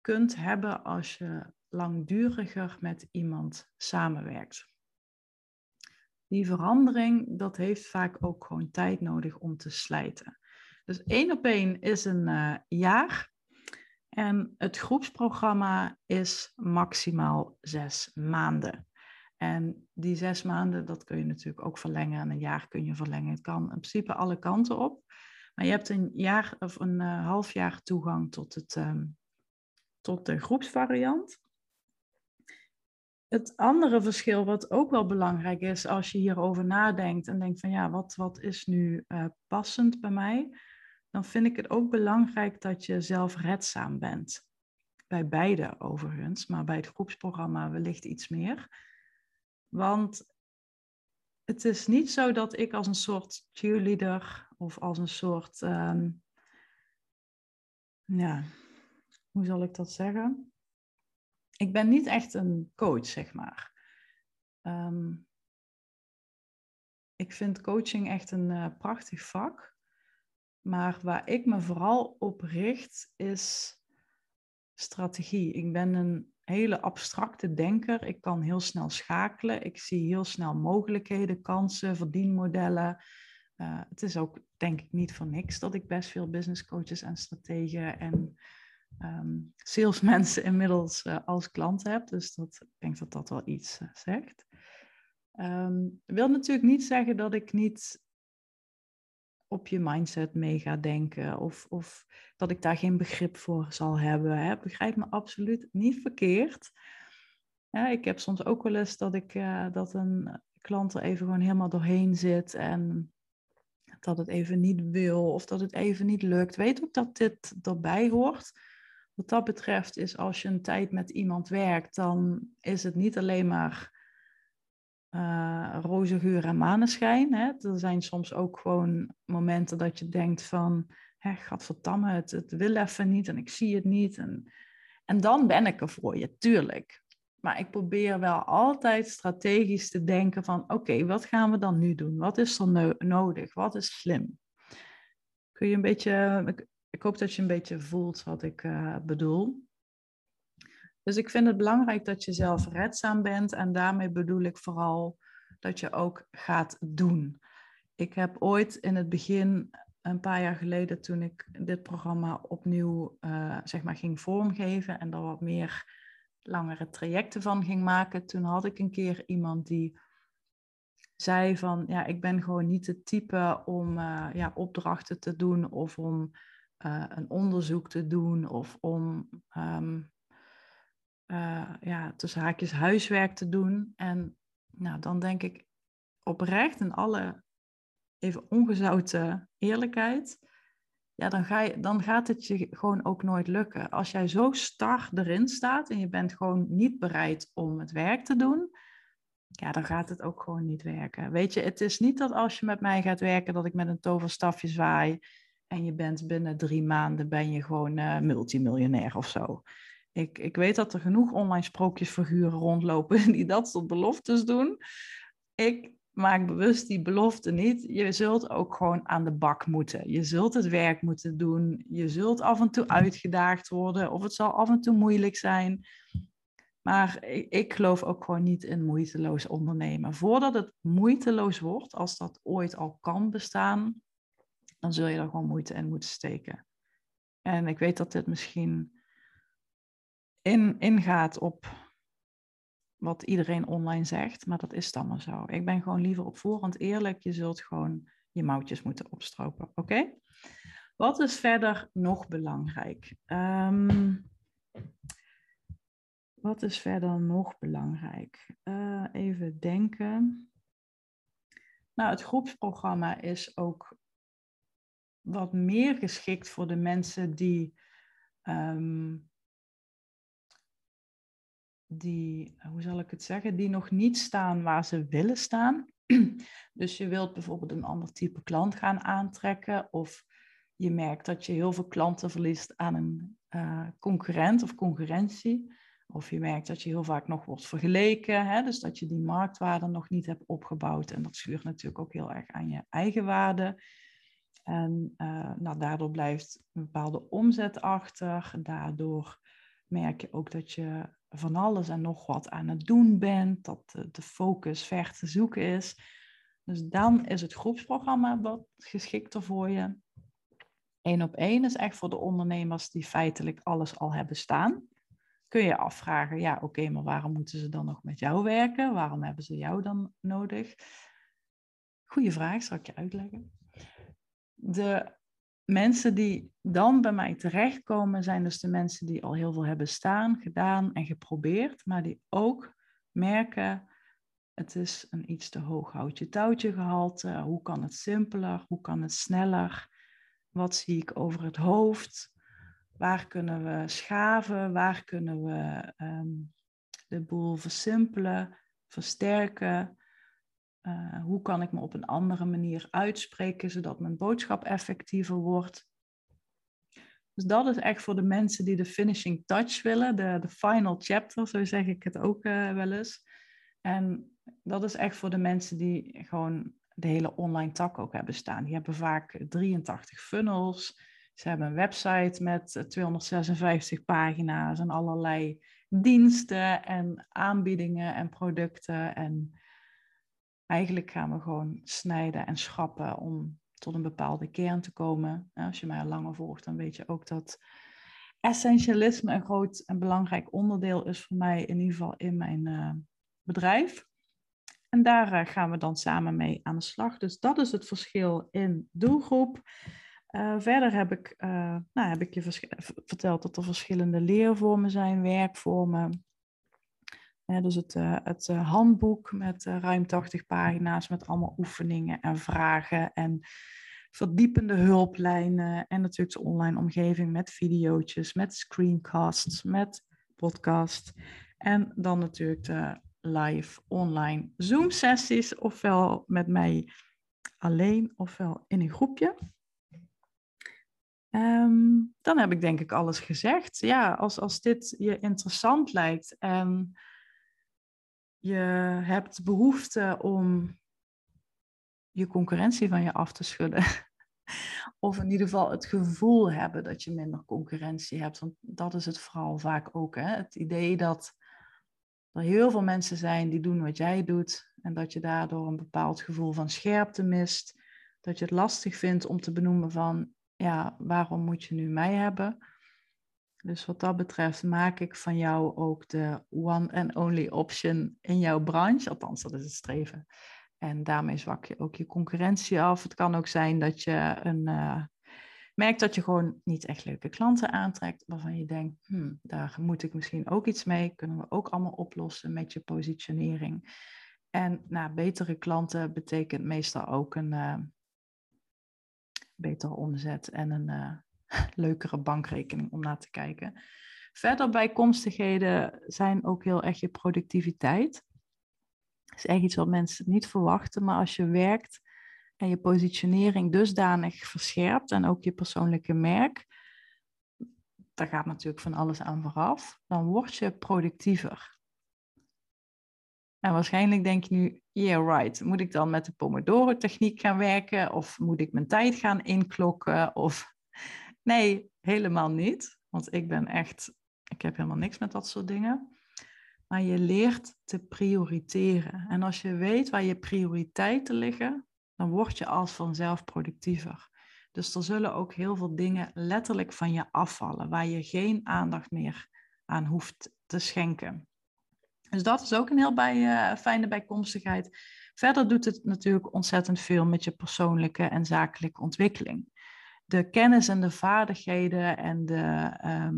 kunt hebben als je langduriger met iemand samenwerkt. Die verandering, dat heeft vaak ook gewoon tijd nodig om te slijten. Dus één op één is een uh, jaar. En het groepsprogramma is maximaal zes maanden. En die zes maanden, dat kun je natuurlijk ook verlengen. En een jaar kun je verlengen. Het kan in principe alle kanten op. Maar je hebt een jaar of een uh, half jaar toegang tot, het, um, tot de groepsvariant. Het andere verschil, wat ook wel belangrijk is als je hierover nadenkt en denkt van ja, wat, wat is nu uh, passend bij mij? Dan vind ik het ook belangrijk dat je zelfredzaam bent. Bij beide overigens, maar bij het groepsprogramma wellicht iets meer. Want het is niet zo dat ik als een soort cheerleader of als een soort, um, ja, hoe zal ik dat zeggen? Ik ben niet echt een coach, zeg maar. Um, ik vind coaching echt een uh, prachtig vak. Maar waar ik me vooral op richt is strategie. Ik ben een hele abstracte denker. Ik kan heel snel schakelen. Ik zie heel snel mogelijkheden, kansen, verdienmodellen. Uh, het is ook, denk ik, niet voor niks dat ik best veel business coaches en strategen en um, salesmensen inmiddels uh, als klant heb. Dus dat, ik denk dat dat wel iets uh, zegt. Um, wil natuurlijk niet zeggen dat ik niet op je mindset mee ga denken of, of dat ik daar geen begrip voor zal hebben. Hè. Begrijp me absoluut niet verkeerd. Ik heb soms ook wel eens dat, ik, uh, dat een klant er even gewoon helemaal doorheen zit en dat het even niet wil of dat het even niet lukt. Weet ook dat dit erbij hoort. Wat dat betreft is als je een tijd met iemand werkt, dan is het niet alleen maar uh, roze geur en maneschijn. Hè. Er zijn soms ook gewoon momenten dat je denkt van, hè, gadverdamme, het, het wil even niet en ik zie het niet. En, en dan ben ik er voor je, tuurlijk. Maar ik probeer wel altijd strategisch te denken van, oké, wat gaan we dan nu doen? Wat is er nodig? Wat is slim? Kun je een beetje, ik, hoop dat je een beetje voelt wat ik uh, bedoel. Dus ik vind het belangrijk dat je zelf redzaam bent en daarmee bedoel ik vooral dat je ook gaat doen. Ik heb ooit in het begin, een paar jaar geleden, toen ik dit programma opnieuw uh, zeg maar ging vormgeven en er wat meer langere trajecten van ging maken, toen had ik een keer iemand die zei van, ja, ik ben gewoon niet het type om uh, ja, opdrachten te doen of om uh, een onderzoek te doen of om um, uh, ja, tussen haakjes huiswerk te doen. En nou, dan denk ik oprecht in alle even ongezouten eerlijkheid, ja, dan, ga je, dan gaat het je gewoon ook nooit lukken. Als jij zo star erin staat en je bent gewoon niet bereid om het werk te doen, ja, dan gaat het ook gewoon niet werken. Weet je, het is niet dat als je met mij gaat werken, dat ik met een toverstafje zwaai en je bent binnen drie maanden ben je gewoon uh, multimiljonair of zo. Ik, ik weet dat er genoeg online sprookjesfiguren rondlopen die dat soort beloftes doen. Ik maak bewust die belofte niet. Je zult ook gewoon aan de bak moeten. Je zult het werk moeten doen. Je zult af en toe uitgedaagd worden of het zal af en toe moeilijk zijn. Maar ik, ik geloof ook gewoon niet in moeiteloos ondernemen. Voordat het moeiteloos wordt, als dat ooit al kan bestaan, dan zul je er gewoon moeite in moeten steken. En ik weet dat dit misschien in, ingaat op wat iedereen online zegt, maar dat is dan maar zo. Ik ben gewoon liever op voorhand eerlijk. Je zult gewoon je mouwtjes moeten opstropen. Oké? Wat is verder nog belangrijk? Um, wat is verder nog belangrijk? Uh, even denken. Nou, het groepsprogramma is ook wat meer geschikt voor de mensen die um, die, hoe zal ik het zeggen, die nog niet staan waar ze willen staan. Dus je wilt bijvoorbeeld een ander type klant gaan aantrekken of je merkt dat je heel veel klanten verliest aan een uh, concurrent of concurrentie. Of je merkt dat je heel vaak nog wordt vergeleken, hè? dus dat je die marktwaarde nog niet hebt opgebouwd. En dat schuurt natuurlijk ook heel erg aan je eigen waarde. En uh, nou, daardoor blijft een bepaalde omzet achter. Daardoor merk je ook dat je van alles en nog wat aan het doen bent, dat de, focus ver te zoeken is. Dus dan is het groepsprogramma wat geschikter voor je. Eén op één is echt voor de ondernemers die feitelijk alles al hebben staan. Kun je afvragen, ja oké, maar waarom moeten ze dan nog met jou werken? Waarom hebben ze jou dan nodig? Goeie vraag, zal ik je uitleggen. De mensen die dan bij mij terechtkomen, zijn dus de mensen die al heel veel hebben staan, gedaan en geprobeerd, maar die ook merken, het is een iets te hoog houtje touwtje gehalte. Hoe kan het simpeler? Hoe kan het sneller? Wat zie ik over het hoofd? Waar kunnen we schaven? Waar kunnen we um, de boel versimpelen, versterken? Uh, hoe kan ik me op een andere manier uitspreken zodat mijn boodschap effectiever wordt? Dus dat is echt voor de mensen die de finishing touch willen, de, de final chapter, zo zeg ik het ook uh, wel eens. En dat is echt voor de mensen die gewoon de hele online tak ook hebben staan. Die hebben vaak 83 funnels. Ze hebben een website met 256 pagina's en allerlei diensten en aanbiedingen en producten. En eigenlijk gaan we gewoon snijden en schrappen om tot een bepaalde kern te komen. Als je mij al langer volgt, dan weet je ook dat essentialisme een groot en belangrijk onderdeel is voor mij, in ieder geval in mijn uh, bedrijf. En daar uh, gaan we dan samen mee aan de slag. Dus dat is het verschil in doelgroep. Uh, verder heb ik, nou, heb ik je verteld dat er verschillende leervormen zijn, werkvormen. Dus het, het handboek met ruim 80 pagina's met allemaal oefeningen en vragen en verdiepende hulplijnen en natuurlijk de online omgeving met video's, met screencasts, met podcast en dan natuurlijk de live online Zoom sessies, ofwel met mij alleen ofwel in een groepje. Ehm, dan heb ik denk ik alles gezegd. Ja, als, als dit je interessant lijkt en je hebt behoefte om je concurrentie van je af te schudden. of in ieder geval het gevoel hebben dat je minder concurrentie hebt. Want dat is het vooral vaak ook. Hè? Het idee dat er heel veel mensen zijn die doen wat jij doet. En dat je daardoor een bepaald gevoel van scherpte mist. Dat je het lastig vindt om te benoemen van, ja, waarom moet je nu mij hebben? Dus wat dat betreft maak ik van jou ook de one and only option in jouw branche. Althans, dat is het streven. En daarmee zwak je ook je concurrentie af. Het kan ook zijn dat je een, uh, merkt dat je gewoon niet echt leuke klanten aantrekt, waarvan je denkt, hmm, daar moet ik misschien ook iets mee. Kunnen we ook allemaal oplossen met je positionering. En nou, betere klanten betekent meestal ook een uh, betere omzet en een uh, leukere bankrekening om naar te kijken. Verder bijkomstigheden zijn ook heel erg je productiviteit is echt iets wat mensen niet verwachten. Maar als je werkt en je positionering dusdanig verscherpt en ook je persoonlijke merk, daar gaat natuurlijk van alles aan vooraf, dan word je productiever. En waarschijnlijk denk je nu, yeah right, moet ik dan met de Pomodoro-techniek gaan werken of moet ik mijn tijd gaan inklokken? Of nee, helemaal niet, want ik ben echt, ik heb helemaal niks met dat soort dingen maar je leert te prioriteren. En als je weet waar je prioriteiten liggen, dan word je als vanzelf productiever. Dus er zullen ook heel veel dingen letterlijk van je afvallen, waar je geen aandacht meer aan hoeft te schenken. Dus dat is ook een heel bij, uh, fijne bijkomstigheid. Verder doet het natuurlijk ontzettend veel met je persoonlijke en zakelijke ontwikkeling. De kennis en de vaardigheden en de, ehm,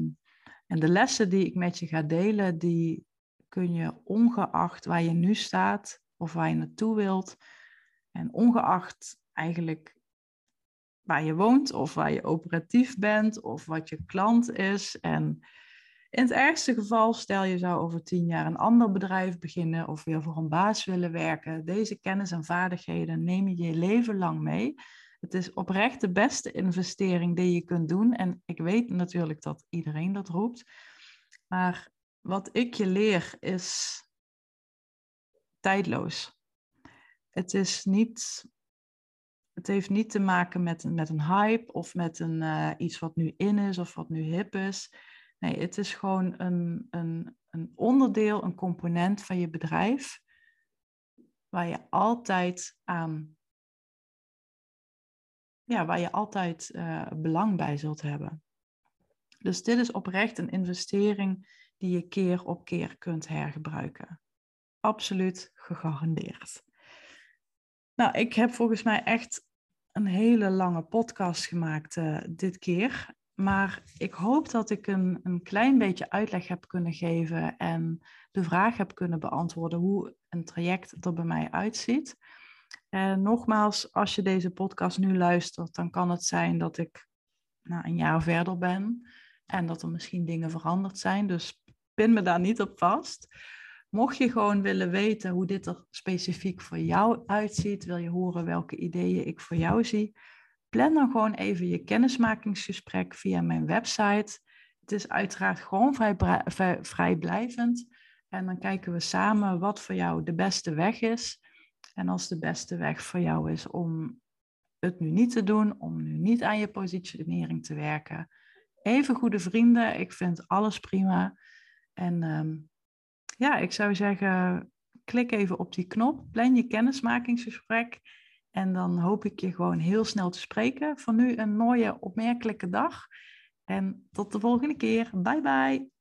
en de lessen die ik met je ga delen, die kun je ongeacht waar je nu staat of waar je naartoe wilt, en ongeacht eigenlijk waar je woont of waar je operatief bent of wat je klant is. En in het ergste geval, stel je zou over tien jaar een ander bedrijf beginnen of weer voor een baas willen werken. Deze kennis en vaardigheden neem je je leven lang mee. Het is oprecht de beste investering die je kunt doen. En ik weet natuurlijk dat iedereen dat roept. Maar wat ik je leer is tijdloos. Het is niet. Het heeft niet te maken met, met een hype of met een, uh, iets wat nu in is of wat nu hip is. Nee, het is gewoon een, een, een onderdeel, een component van je bedrijf waar je altijd aan, ja, waar je altijd uh, belang bij zult hebben. Dus dit is oprecht een investering die je keer op keer kunt hergebruiken. Absoluut gegarandeerd. Nou, ik heb volgens mij echt een hele lange podcast gemaakt uh, dit keer. Maar ik hoop dat ik een, een klein beetje uitleg heb kunnen geven en de vraag heb kunnen beantwoorden hoe een traject er bij mij uitziet. En nogmaals, als je deze podcast nu luistert, dan kan het zijn dat ik nou, een jaar verder ben en dat er misschien dingen veranderd zijn. Dus pin me daar niet op vast. Mocht je gewoon willen weten hoe dit er specifiek voor jou uitziet, wil je horen welke ideeën ik voor jou zie, plan dan gewoon even je kennismakingsgesprek via mijn website. Het is uiteraard gewoon vrij, vrijblijvend. En dan kijken we samen wat voor jou de beste weg is. En als de beste weg voor jou is om het nu niet te doen, om nu niet aan je positionering te werken. Even goede vrienden, ik vind alles prima. En ehm, ja, ik zou zeggen, klik even op die knop, plan je kennismakingsgesprek. En dan hoop ik je gewoon heel snel te spreken. Voor nu een mooie, opmerkelijke dag. En tot de volgende keer. Bye bye.